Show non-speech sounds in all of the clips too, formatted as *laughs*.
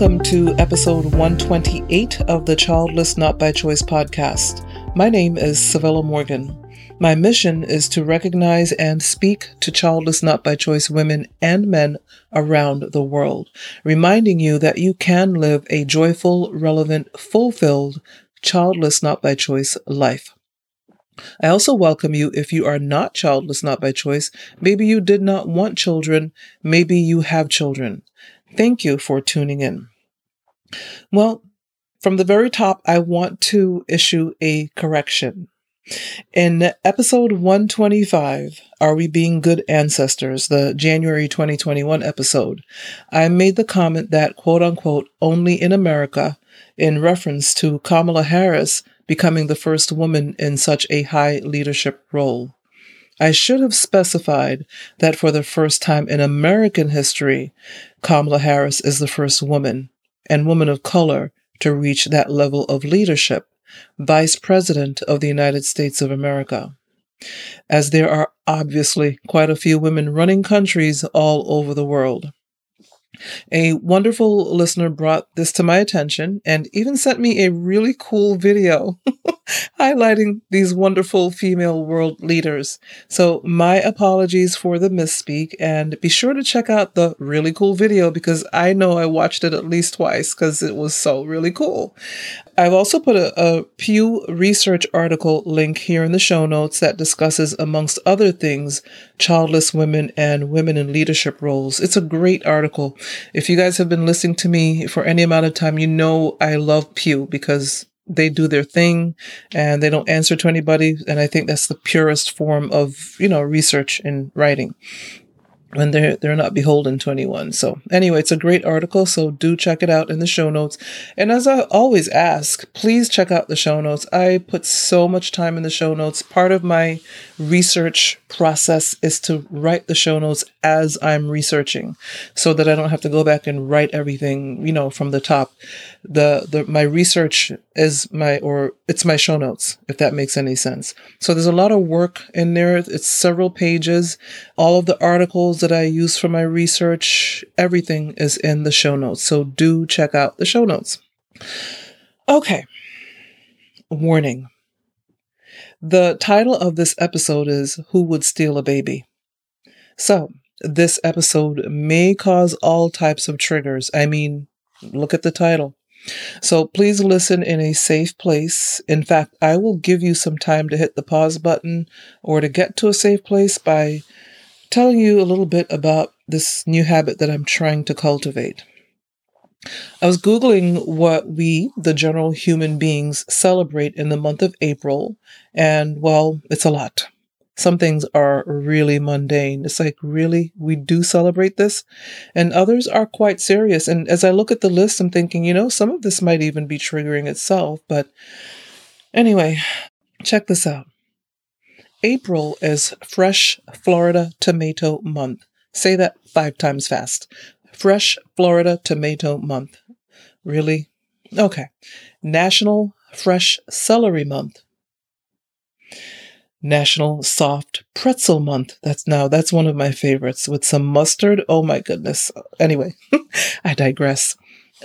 Welcome to episode 128 of the Childless Not by Choice podcast. My name is Civilla Morgan. My mission is to recognize and speak to childless not by choice women and men around the world, reminding you that you can live a joyful, relevant, fulfilled, childless not by choice life. I also welcome you if you are not childless not by choice. Maybe you did not want children. Maybe you have children. Thank you for tuning in. Well, from the very top, I want to issue a correction. In episode 125, Are We Being Good Ancestors, the January 2021 episode, I made the comment that, quote unquote, only in America, in reference to Kamala Harris becoming the first woman in such a high leadership role. I should have specified that for the first time in American history, Kamala Harris is the first woman and woman of color to reach that level of leadership Vice President of the United States of America. As there are obviously quite a few women running countries all over the world. A wonderful listener brought this to my attention and even sent me a really cool video *laughs* highlighting these wonderful female world leaders. So, my apologies for the misspeak, and be sure to check out the really cool video because I know I watched it at least twice because it was so really cool. I've also put a, a, Pew Research article link here in the show notes that discusses, amongst other things, childless women and women in leadership roles. It's a great article. If you guys have been listening to me for any amount of time, you know I love Pew because they do their thing and they don't answer to anybody. And I think that's the purest form of, you know, research and writing when they're they're not beholden to anyone. So anyway, it's a great article, so do check it out in the show notes. And as I always ask, please check out the show notes. I put so much time in the show notes. Part of my research process is to write the show notes as I'm researching so that I don't have to go back and write everything, you know, from the top. The the my research is my or it's my show notes if that makes any sense. So there's a lot of work in there. It's several pages. All of the articles that I use for my research, everything is in the show notes. So do check out the show notes. Okay. Warning. The title of this episode is Who Would Steal a Baby? So, this episode may cause all types of triggers. I mean, look at the title. So please listen in a safe place. In fact, I will give you some time to hit the pause button or to get to a safe place by telling you a little bit about this new habit that I'm trying to cultivate. I was Googling what we, the general human beings, celebrate in the month of April, and well, it's a lot. Some things are really mundane. It's like, really? We do celebrate this? And others are quite serious. And as I look at the list, I'm thinking, you know, some of this might even be triggering itself. But anyway, check this out. April is Fresh Florida Tomato Month. Say that five times fast. Fresh Florida Tomato Month. Really? Okay. National Fresh Celery Month. National Soft Pretzel Month. That's now, that's one of my favorites with some mustard. Oh my goodness. Anyway, *laughs* I digress.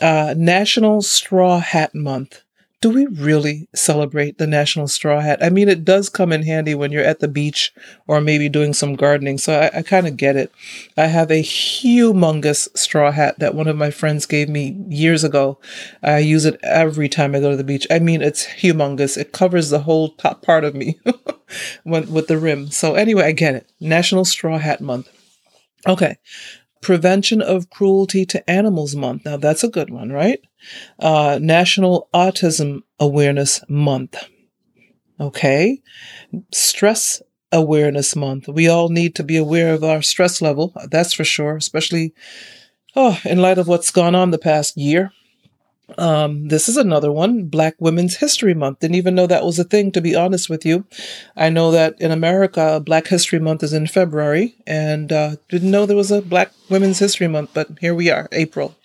Uh, National Straw Hat Month do we really celebrate the National Straw Hat? I mean, it does come in handy when you're at the beach or maybe doing some gardening. So I, I kind of get it. I have a humongous straw hat that one of my friends gave me years ago. I use it every time I go to the beach. I mean, it's humongous. It covers the whole top part of me *laughs* with the rim. So anyway, I get it. National Straw Hat Month. Okay. Prevention of Cruelty to Animals Month. Now, that's a good one, right? Uh, National Autism Awareness Month. Okay. Stress Awareness Month. We all need to be aware of our stress level, that's for sure, especially oh, in light of what's gone on the past year. Um, this is another one, Black Women's History Month. Didn't even know that was a thing, to be honest with you. I know that in America, Black History Month is in February, and uh, didn't know there was a Black Women's History Month, but here we are, April.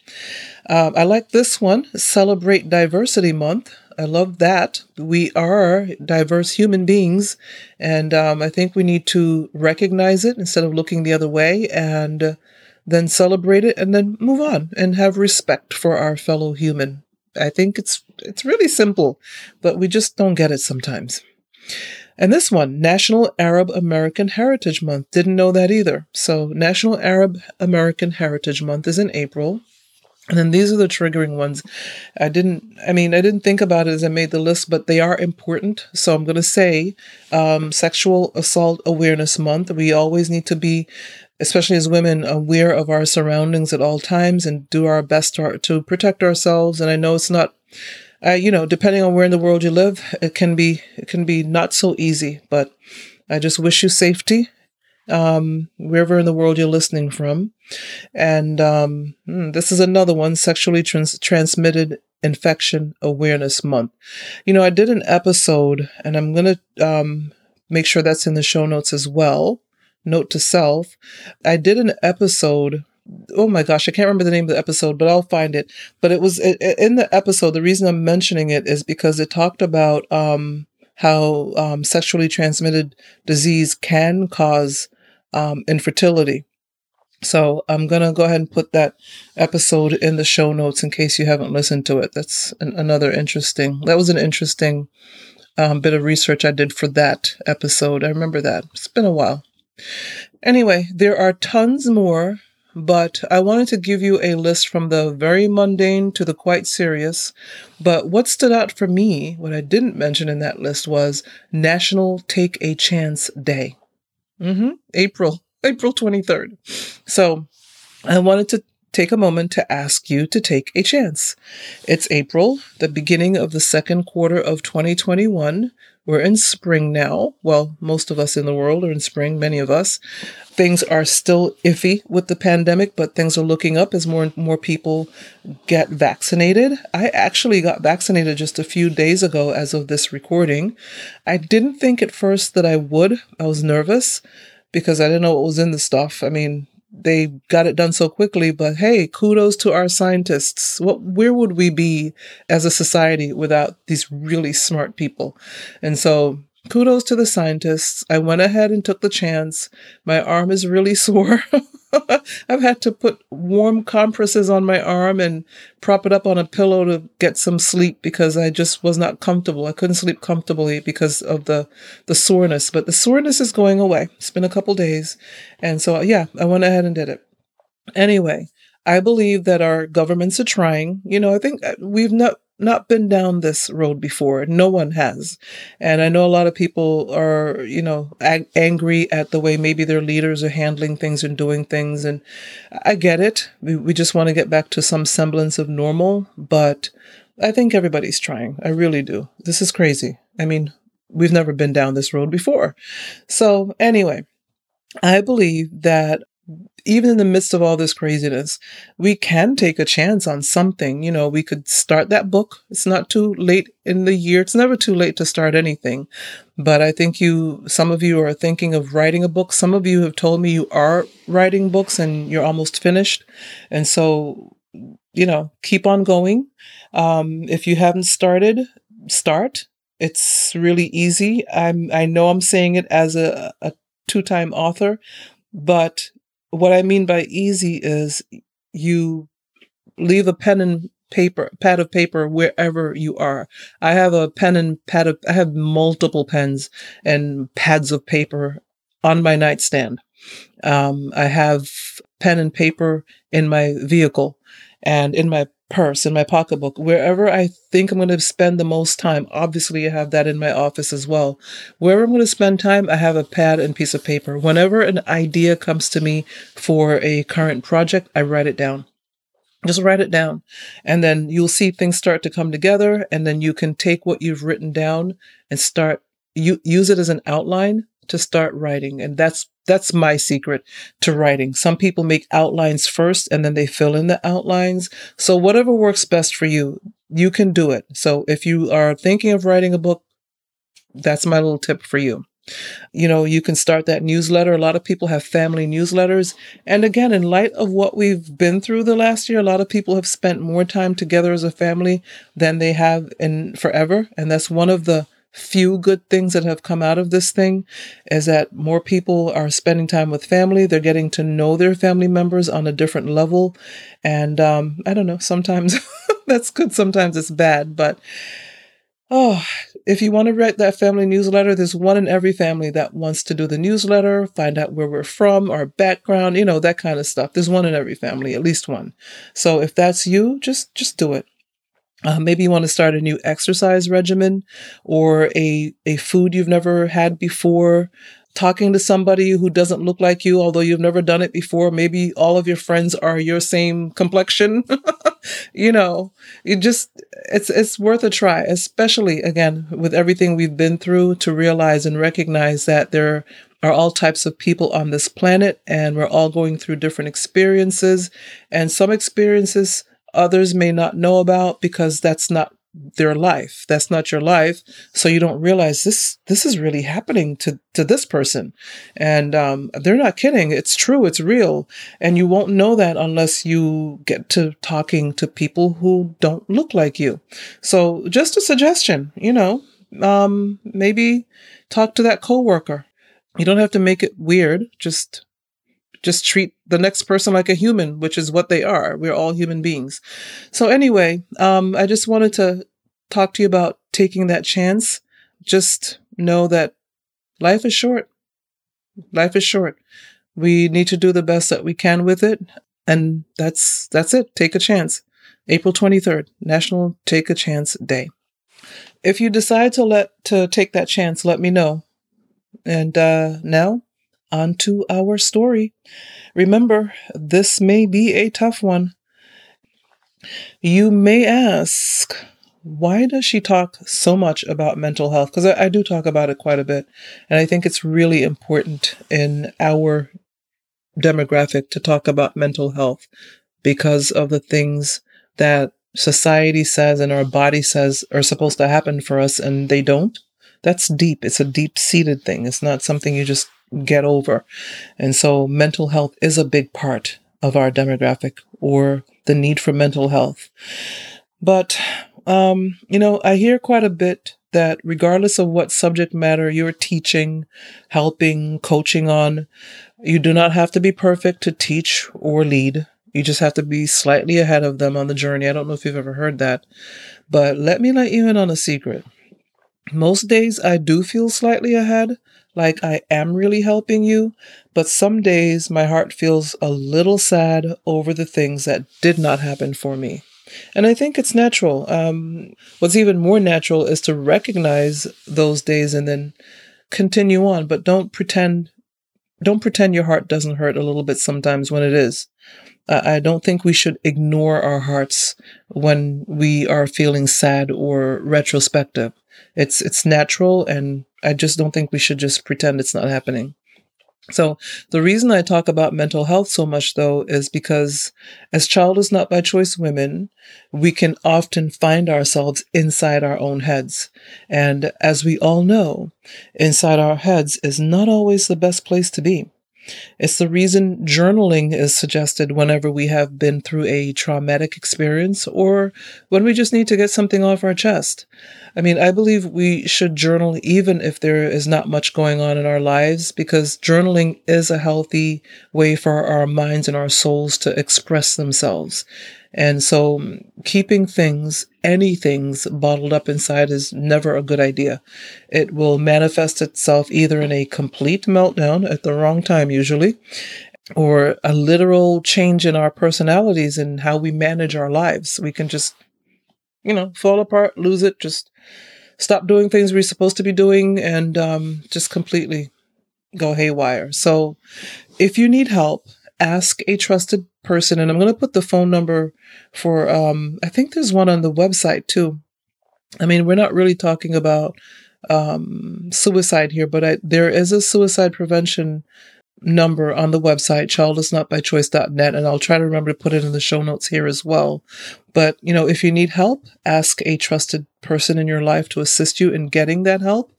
Um, I like this one, Celebrate Diversity Month. I love that. We are diverse human beings, and um, I think we need to recognize it instead of looking the other way and then celebrate it and then move on and have respect for our fellow human. I think it's it's really simple, but we just don't get it sometimes. And this one, National Arab American Heritage Month. Didn't know that either. So, National Arab American Heritage Month is in April. And then these are the triggering ones. I didn't, I mean, I didn't think about it as I made the list, but they are important. So I'm going to say um, Sexual Assault Awareness Month. We always need to be, especially as women, aware of our surroundings at all times and do our best to, to protect ourselves. And I know it's not, uh, you know, depending on where in the world you live, it can be, it can be not so easy, but I just wish you safety um, wherever in the world you're listening from. And um, hmm, this is another one sexually trans- transmitted infection awareness month. You know, I did an episode, and I'm going to um, make sure that's in the show notes as well. Note to self I did an episode oh my gosh, I can't remember the name of the episode, but I'll find it. But it was in the episode. The reason I'm mentioning it is because it talked about um, how um, sexually transmitted disease can cause um, infertility. So I'm going to go ahead and put that episode in the show notes in case you haven't listened to it. That's an, another interesting, that was an interesting um, bit of research I did for that episode. I remember that. It's been a while. Anyway, there are tons more, but I wanted to give you a list from the very mundane to the quite serious. But what stood out for me, what I didn't mention in that list was National Take a Chance Day. Mm-hmm. April, April 23rd. So I wanted to take a moment to ask you to take a chance. It's April, the beginning of the second quarter of 2021. We're in spring now. Well, most of us in the world are in spring, many of us. Things are still iffy with the pandemic, but things are looking up as more and more people get vaccinated. I actually got vaccinated just a few days ago as of this recording. I didn't think at first that I would. I was nervous because I didn't know what was in the stuff. I mean, they got it done so quickly, but hey, kudos to our scientists. What where would we be as a society without these really smart people? And so kudos to the scientists. I went ahead and took the chance. My arm is really *laughs* sore. *laughs* I've had to put warm compresses on my arm and prop it up on a pillow to get some sleep because I just was not comfortable. I couldn't sleep comfortably because of the the soreness. But the soreness is going away. It's been a couple days, and so yeah, I went ahead and did it. Anyway, I believe that our governments are trying. You know, I think uh, we've not not been down this road before. No one has. And I know a lot of people are, you know, ag- angry at the way maybe their leaders are handling things and doing things. And I get it. We, we just want to get back to some semblance of normal. But I think everybody's trying. I really do. This is crazy. I mean, we've never been down this road before. So, anyway, I believe that even in the midst of all this craziness, we can take a chance on something. You know, we could start that book. It's not too late in the year. It's never too late to start anything. But I think you, some of you are thinking of writing a book. Some of you have told me you are writing books and you're almost finished. And so, you know, keep on going. Um, if you haven't started, start. It's really easy. I'm, I know I'm saying it as a, a two time author, but what I mean by easy is you leave a pen and paper, pad of paper wherever you are. I have a pen and pad of, I have multiple pens and pads of paper on my nightstand. Um, I have pen and paper in my vehicle and in my purse, in my pocketbook, wherever I think I'm going to spend the most time. Obviously, I have that in my office as well. Wherever I'm going to spend time, I have a pad and piece of paper. Whenever an idea comes to me for a current project, I write it down. Just write it down. And then you'll see things start to come together. And then you can take what you've written down and start, you use it as an outline to start writing. And that's that's my secret to writing. Some people make outlines first and then they fill in the outlines. So whatever works best for you, you can do it. So if you are thinking of writing a book, that's my little tip for you. You know, you can start that newsletter. A lot of people have family newsletters. And again, in light of what we've been through the last year, a lot of people have spent more time together as a family than they have in forever. And that's one of the few good things that have come out of this thing is that more people are spending time with family. They're getting to know their family members on a different level. And um, I don't know, sometimes *laughs* that's good, sometimes it's bad. But oh, if you want to write that family newsletter, there's one in every family that wants to do the newsletter, find out where we're from, our background, you know, that kind of stuff. There's one in every family, at least one. So if that's you, just just do it. Uh, maybe you want to start a new exercise regimen or a, a food you've never had before. Talking to somebody who doesn't look like you, although you've never done it before. Maybe all of your friends are your same complexion. *laughs* you know, you just, it's, it's worth a try, especially again, with everything we've been through to realize and recognize that there are all types of people on this planet and we're all going through different experiences and some experiences others may not know about because that's not their life. That's not your life. So you don't realize this this is really happening to to this person. And um, they're not kidding. It's true. It's real. And you won't know that unless you get to talking to people who don't look like you. So just a suggestion you know um, maybe talk to that coworker. You don't have to make it weird. Just just treat the next person like a human, which is what they are. We're all human beings. So anyway, um, I just wanted to talk to you about taking that chance. Just know that life is short. Life is short. We need to do the best that we can with it. And that's, that's it. Take a chance. April 23rd, National Take a Chance Day. If you decide to let, to take that chance, let me know. And, uh, now on to our story. Remember, this may be a tough one. You may ask, why does she talk so much about mental health? Because I, I, do talk about it quite a bit. And I think it's really important in our demographic to talk about mental health because of the things that society says and our body says are supposed to happen for us and they don't. That's deep. It's a deep seated thing. It's not something you just get over. And so mental health is a big part of our demographic or the need for mental health. But, um, you know, I hear quite a bit that regardless of what subject matter you're teaching, helping, coaching on, you do not have to be perfect to teach or lead. You just have to be slightly ahead of them on the journey. I don't know if you've ever heard that, but let me let you in on a secret. Most days I do feel slightly ahead, like I am really helping you, but some days my heart feels a little sad over the things that did not happen for me. And I think it's natural. Um, what's even more natural is to recognize those days and then continue on, but don't pretend don't pretend your heart doesn't hurt a little bit sometimes when it is. Uh, I don't think we should ignore our hearts when we are feeling sad or retrospective. It's it's natural and I just don't think we should just pretend it's not happening. So the reason I talk about mental health so much though is because as childless not by choice women, we can often find ourselves inside our own heads. And as we all know, inside our heads is not always the best place to be. It's the reason journaling is suggested whenever we have been through a traumatic experience or when we just need to get something off our chest. I mean, I believe we should journal even if there is not much going on in our lives because journaling is a healthy way for our minds and our souls to express themselves. And so keeping things, any things bottled up inside is never a good idea. It will manifest itself either in a complete meltdown at the wrong time, usually, or a literal change in our personalities and how we manage our lives. We can just, you know, fall apart, lose it, just stop doing things we're supposed to be doing, and um, just completely go haywire. So if you need help, ask a trusted person. And I'm going to put the phone number for, um, I think there's one on the website too. I mean, we're not really talking about um, suicide here, but I, there is a suicide prevention number on the website, childlessnotbychoice.net, and I'll try to remember to put it in the show notes here as well. But, you know, if you need help, ask a trusted person in your life to assist you in getting that help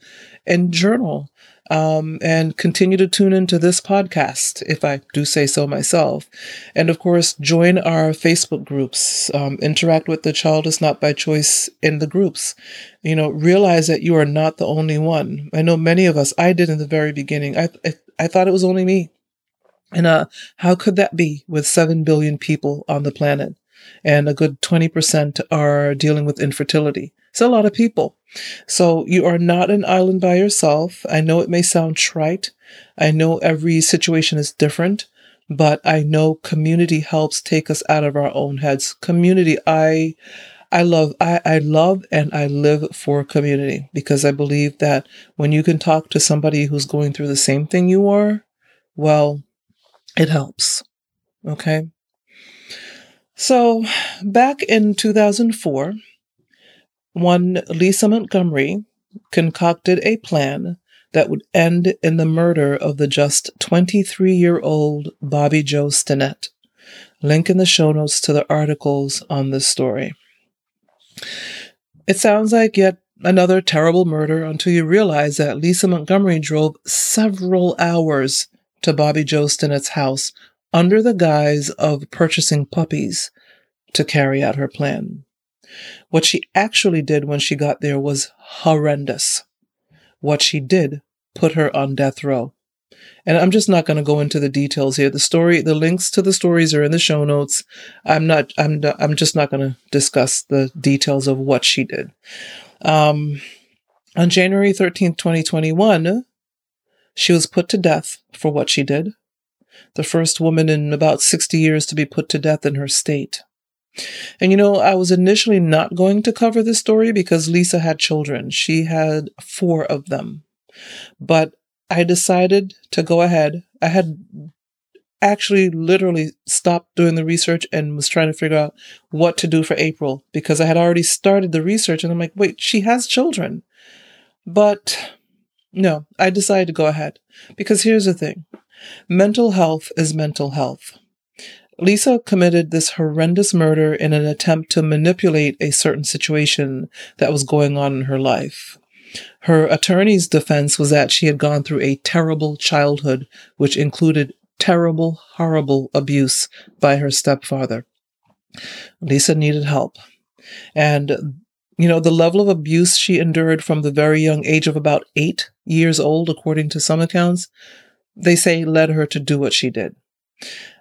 and journal. Um, and continue to tune into this podcast, if I do say so myself. And of course, join our Facebook groups, um, interact with the Childless Not by Choice in the groups. You know, realize that you are not the only one. I know many of us, I did in the very beginning, I, I, I thought it was only me. And uh, how could that be with 7 billion people on the planet? And a good 20% are dealing with infertility. It's a lot of people. So you are not an island by yourself. I know it may sound trite. I know every situation is different, but I know community helps take us out of our own heads. Community, I, I love, I, I love and I live for community because I believe that when you can talk to somebody who's going through the same thing you are, well, it helps. Okay. So back in 2004, one Lisa Montgomery concocted a plan that would end in the murder of the just 23 year old Bobbie Jo Stinnett. Link in the show notes to the articles on this story. It sounds like yet another terrible murder until you realize that Lisa Montgomery drove several hours to Bobbie Jo Stinnett's house under the guise of purchasing puppies to carry out her plan. What she actually did when she got there was horrendous. What she did put her on death row. And I'm just not going to go into the details here. The story, the links to the stories are in the show notes. I'm not, I'm, not, I'm just not going to discuss the details of what she did. Um, on January 13th, 2021, she was put to death for what she did. The first woman in about 60 years to be put to death in her state. And you know, I was initially not going to cover this story because Lisa had children. She had four of them. But I decided to go ahead. I had actually literally stopped doing the research and was trying to figure out what to do for April because I had already started the research and I'm like, wait, she has children. But no, I decided to go ahead because here's the thing mental health is mental health. Lisa committed this horrendous murder in an attempt to manipulate a certain situation that was going on in her life. Her attorney's defense was that she had gone through a terrible childhood, which included terrible, horrible abuse by her stepfather. Lisa needed help. And, you know, the level of abuse she endured from the very young age of about eight years old, according to some accounts, they say led her to do what she did.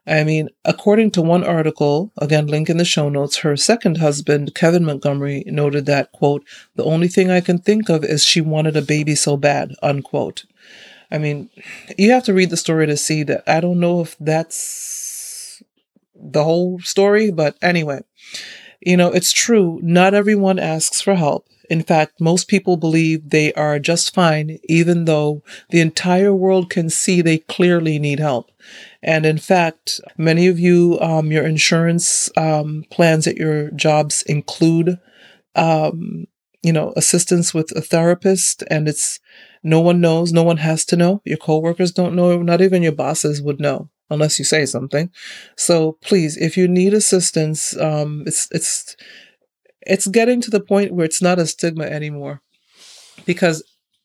I mean, according to one article, again, link in the show notes, her second husband, Kevin Montgomery, noted that, quote, the only thing I can think of is she wanted a baby so bad, unquote. I mean, you have to read the story to see that. I don't know if that's the whole story, but anyway, you know, it's true. Not everyone asks for help. In fact, most people believe they are just fine, even though the entire world can see they clearly need help. And in fact, many of you, um, your insurance um, plans at your jobs include, um, you know, assistance with a therapist, and it's no one knows, no one has to know. Your coworkers don't know, not even your bosses would know unless you say something. So please, if you need assistance, um, it's it's it's getting to the point where it's not a stigma anymore because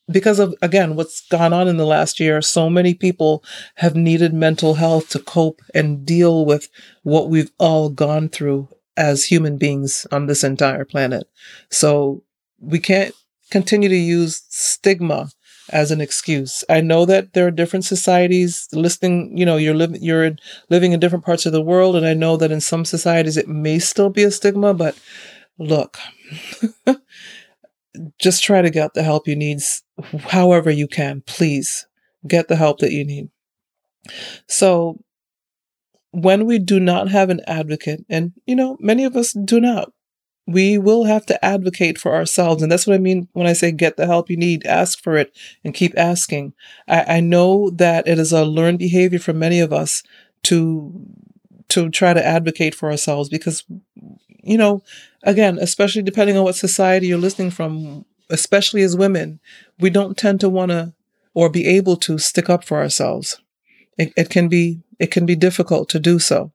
because of again what's gone on in the last year so many people have needed mental health to cope and deal with what we've all gone through as human beings on this entire planet so we can't continue to use stigma as an excuse. I know that there are different societies listening, you know, you're living you're living in different parts of the world and I know that in some societies it may still be a stigma, but look, just try to get the help you need however you can. Please get the help that you need. So, when we do not have an advocate, and you know, many of us do not, we will have to advocate for ourselves. And that's what I mean when I say get the help you need, ask for it and keep asking. I, I know that it is a learned behavior for many of us to to try to advocate for ourselves because you know, again, especially depending on what society you're listening from, especially as women, we don't tend to want to or be able to stick up for ourselves. It, it can be it can be difficult to do so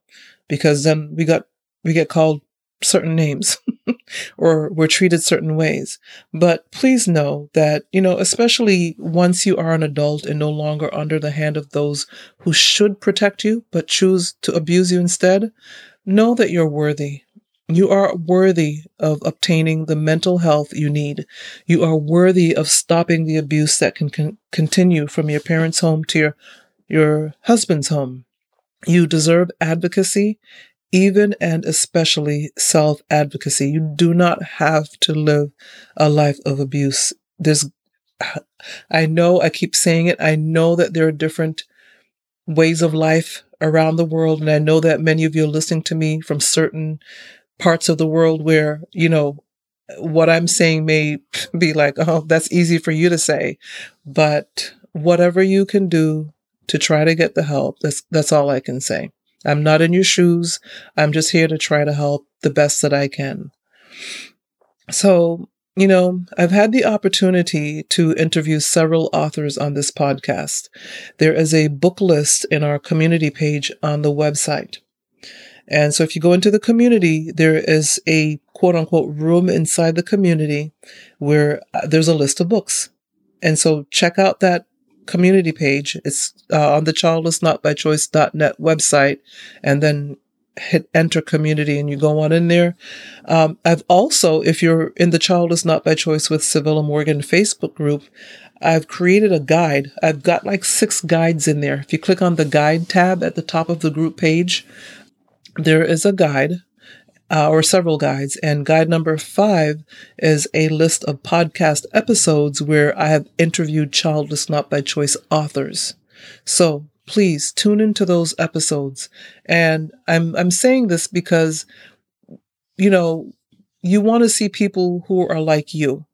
because then we got we get called certain names. *laughs* or we're treated certain ways. But please know that, you know, especially once you are an adult and no longer under the hand of those who should protect you but choose to abuse you instead, know that you're worthy. You are worthy of obtaining the mental health you need. You are worthy of stopping the abuse that can con- continue from your parents' home to your, your husband's home. You deserve advocacy, even and especially self advocacy. You do not have to live a life of abuse. There's, I know I keep saying it. I know that there are different ways of life around the world. And I know that many of you are listening to me from certain parts of the world where, you know, what I'm saying may be like, oh, that's easy for you to say. But whatever you can do to try to get the help, that's that's all I can say. I'm not in your shoes. I'm just here to try to help the best that I can. So, you know, I've had the opportunity to interview several authors on this podcast. There is a book list in our community page on the website. And so if you go into the community, there is a quote unquote room inside the community where uh, there's a list of books. And so check out that community page. It's uh, on the childlessnotbychoice.net website and then hit enter community and you go on in there. Um, I've also, if you're in the Childless Not by Choice with Civilla Morgan Facebook group, I've created a guide. I've got like six guides in there. If you click on the guide tab at the top of the group page, there is a guide uh, or several guides, and guide number five is a list of podcast episodes where I have interviewed childless not by choice authors. So please tune into those episodes. And I'm I'm saying this because you know you want to see people who are like you.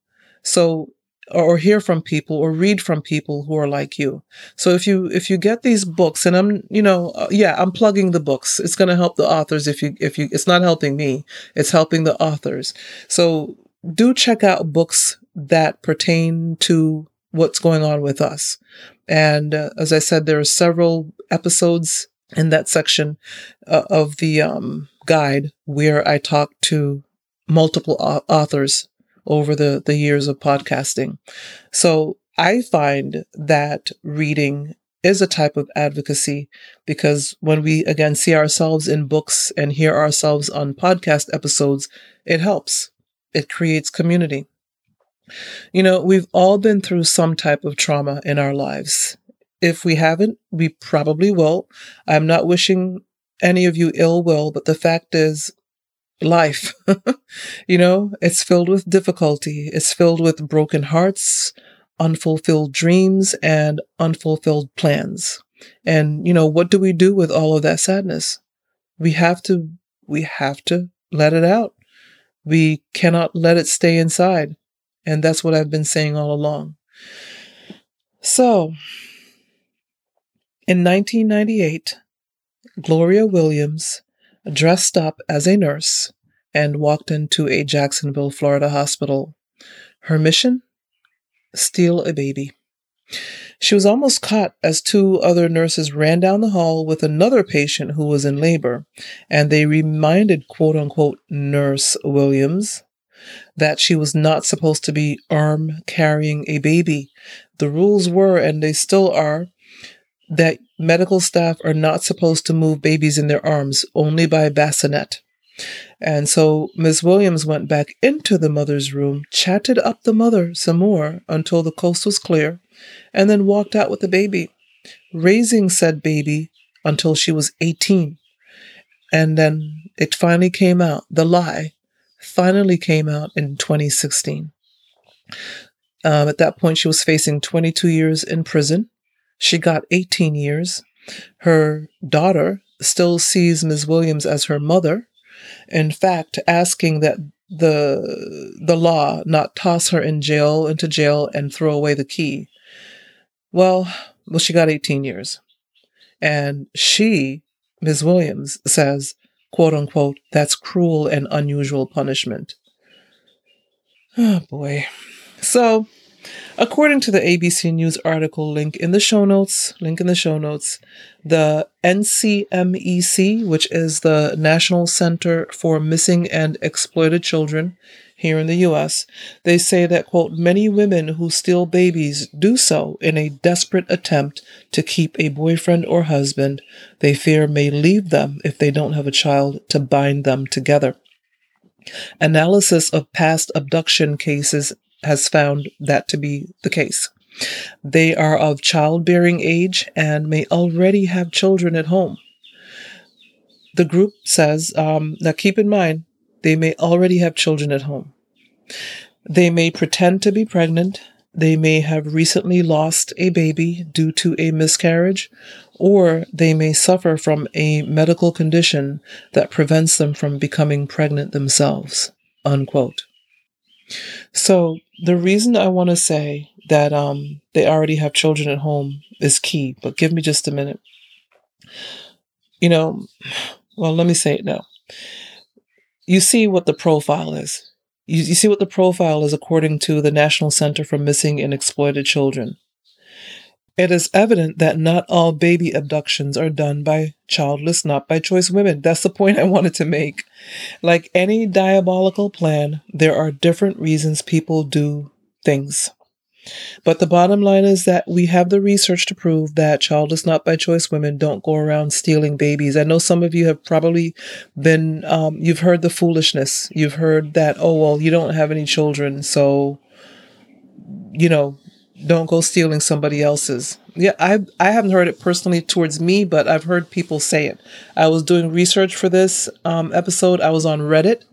So or hear from people or read from people who are like you. So if you if you get these books and I'm you know uh, yeah I'm plugging the books it's going to help the authors if you if you it's not helping me it's helping the authors. So do check out books that pertain to what's going on with us. And uh, as I said there are several episodes in that section uh, of the um, guide where I talk to multiple authors over the, the years of podcasting. So I find that reading is a type of advocacy because when we again see ourselves in books and hear ourselves on podcast episodes, it helps. It creates community. You know, we've all been through some type of trauma in our lives. If we haven't, we probably will. I'm not wishing any of you ill will, but the fact is, life. *laughs* you know, it's filled with difficulty, it's filled with broken hearts, unfulfilled dreams, and unfulfilled plans. And, you know, what do we do with all of that sadness? We have to, we have to let it out. We cannot let it stay inside. And that's what I've been saying all along. So, in 1998, Gloria Williams dressed up as a nurse and walked into a Jacksonville, Florida hospital. Her mission? Steal a baby. She was almost caught as two other nurses ran down the hall with another patient who was in labor, and they reminded quote unquote Nurse Williams that she was not supposed to be arm carrying a baby. The rules were, and they still are, that medical staff are not supposed to move babies in their arms, only by bassinet. And so Miss Williams went back into the mother's room, chatted up the mother some more until the coast was clear, and then walked out with the baby, raising said baby until she was 18. And then it finally came out, the lie finally came out in 2016. Um, at that point, she was facing 22 years in prison she got 18 years. Her daughter still sees Ms. Williams as her mother. In fact, asking that the the law not toss her in jail into jail and throw away the key. Well, well, she got 18 years. And she, Ms. Williams, says, quote unquote, that's cruel and unusual punishment. *sighs* Oh boy. So According to the ABC News article link in the show notes, link in the show notes, the NCMEC, which is the National Center for Missing and Exploited Children here in the US, they say that, quote, many women who steal babies do so in a desperate attempt to keep a boyfriend or husband they fear may leave them if they don't have a child to bind them together. Analysis of past abduction cases has found that to be the case. They are of childbearing age and may already have children at home. The group says, um, now keep in mind, they may already have children at home. They may pretend to be pregnant. They may have recently lost a baby due to a miscarriage, or they may suffer from a medical condition that prevents them from becoming pregnant themselves. Unquote. So the reason I want to say that um, they already have children at home is key, but give me just a minute. You know, well, let me say it now. You see what the profile is. You, you see what the profile is according to the National Center for Missing and Exploited Children. It is evident that not all baby abductions are done by childless, not by choice women. That's the point I wanted to make. Like any diabolical plan, there are different reasons people do things. But the bottom line is that we have the research to prove that childless, not by choice women don't go around stealing babies. I know some of you have probably been, um, you've heard the foolishness. You've heard that, oh, well, you don't have any children, so, you know, don't go stealing somebody else's. Yeah, I I haven't heard it personally towards me, but I've heard people say it. I was doing research for this um, episode. I was on Reddit,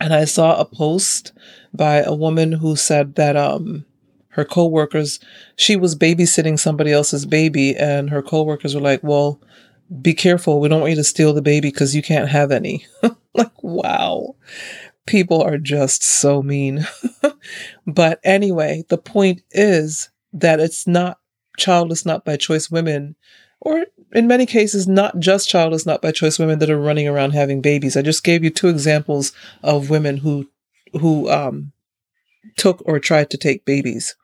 and I saw a post by a woman who said that um her coworkers she was babysitting somebody else's baby, and her coworkers were like, "Well, be careful. We don't want you to steal the baby because you can't have any." *laughs* like, wow people are just so mean. *laughs* but anyway, the point is that it's not childless, not by choice women, or in many cases, not just childless, not by choice women that are running around having babies. I just gave you two examples of women who, who, um, took or tried to take babies.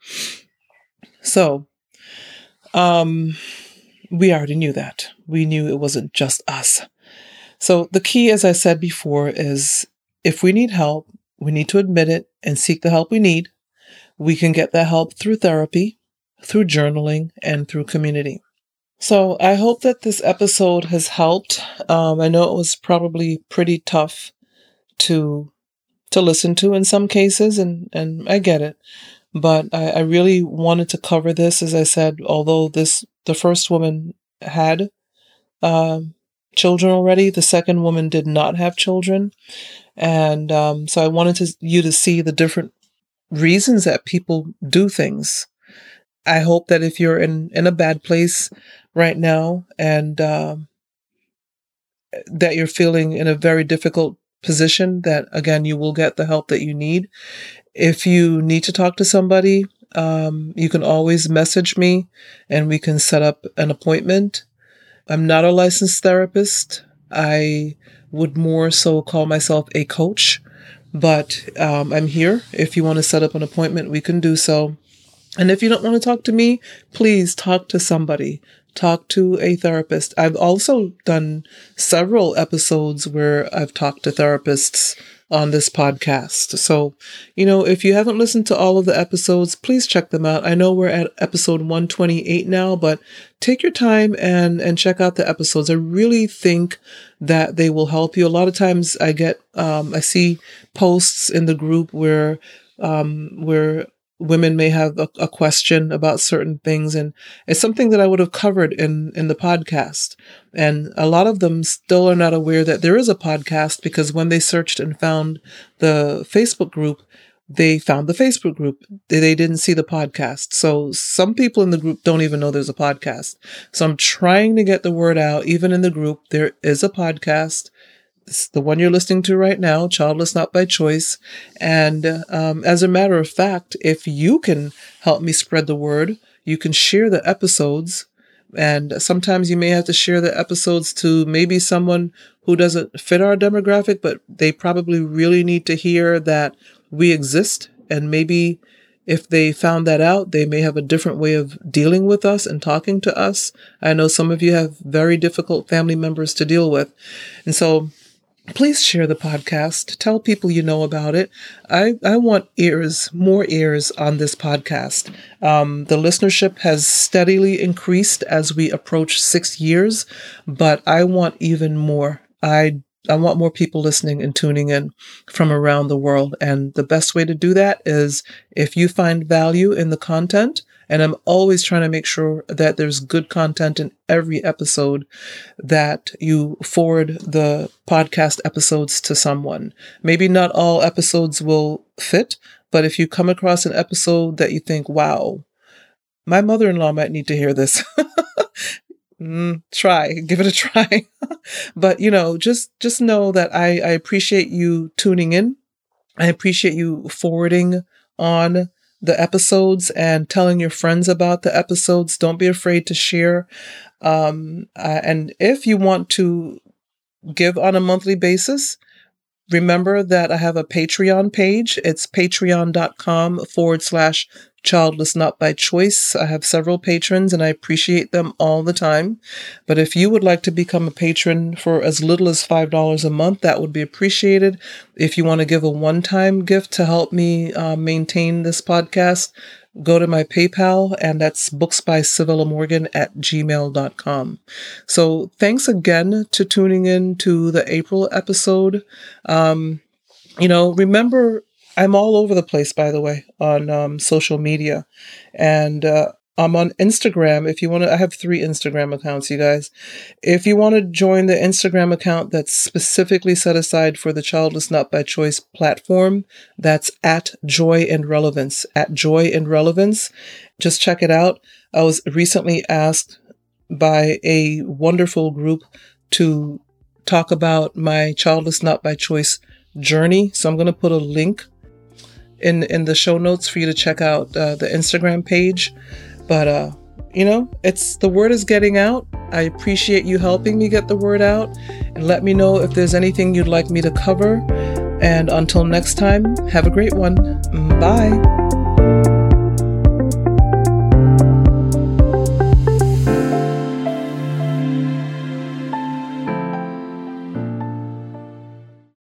So, um, we already knew that. We knew it wasn't just us. So the key, as I said before, is if we need help, we need to admit it and seek the help we need. We can get that help through therapy, through journaling, and through community. So I hope that this episode has helped. Um, I know it was probably pretty tough to to listen to in some cases, and and I get it. But I, I really wanted to cover this, as I said. Although this the first woman had um, children already, the second woman did not have children, and um, so I wanted to, you to see the different reasons that people do things. I hope that if you're in, in a bad place right now and um, that you're feeling in a very difficult position, that again, you will get the help that you need. If you need to talk to somebody, um, you can always message me and we can set up an appointment. I'm not a licensed therapist. I would more so call myself a coach, but um, I'm here. If you want to set up an appointment, we can do so. And if you don't want to talk to me, please talk to somebody. Talk to a therapist. I've also done several episodes where I've talked to therapists on this podcast. So, you know, if you haven't listened to all of the episodes, please check them out. I know we're at episode 128 now, but take your time and and check out the episodes. I really think that they will help you. A lot of times I get um I see posts in the group where um where women may have a, a, question about certain things and it's something that i would have covered in in the podcast. And a lot of them still are not aware that there is a podcast because when they searched and found the facebook group they found the facebook group. They, didn't see the podcast. So some people in the group don't even know there's a podcast. So i'm trying to get the word out. Even in the group there is a podcast the one you're listening to right now, Childless Not by Choice. And um, as a matter of fact, if you can help me spread the word, you can share the episodes. And sometimes you may have to share the episodes to maybe someone who doesn't fit our demographic, but they probably really need to hear that we exist. And maybe if they found that out, they may have a different way of dealing with us and talking to us. I know some of you have very difficult family members to deal with. And so please share the podcast. Tell people you know about it. I, I want ears, more ears on this podcast. Um, the listenership has steadily increased as we approach six years, but I want even more. I I want more people listening and tuning in from around the world. And the best way to do that is if you find value in the content, and I'm always trying to make sure that there's good content in every episode that you forward the podcast episodes to someone. Maybe not all episodes will fit, but if you come across an episode that you think, wow, my mother in law might need to hear this. *laughs* mm, try, give it a try. *laughs* but you know, just just know that I, I appreciate you tuning in. I appreciate you forwarding on the episodes and telling your friends about the episodes. Don't be afraid to share. Um, uh, and if you want to give on a monthly basis, remember that I have a Patreon page. It's patreon.com forward slash childless not by choice. I have several patrons and I appreciate them all the time. But if you would like to become a patron for as little as $5 a month, that would be appreciated. If you want to give a one time gift to help me uh, maintain this podcast, go to my PayPal and that's books by Civilla Morgan at gmail.com. So thanks again to tuning in to the April episode. Um, you know, remember I'm all over the place, by the way, on um, social media, and uh, I'm on Instagram. If you want to, I have three Instagram accounts, you guys. If you want to join the Instagram account that's specifically set aside for the Childless Not by Choice platform, that's at Joy and Relevance. At Joy and Relevance, just check it out. I was recently asked by a wonderful group to talk about my Childless Not by Choice journey. So I'm going to put a link in in the show notes for you to check out uh, the Instagram page. But uh, you know, it's the word is getting out. I appreciate you helping me get the word out, and let me know if there's anything you'd like me to cover. And until next time, have a great one. Bye.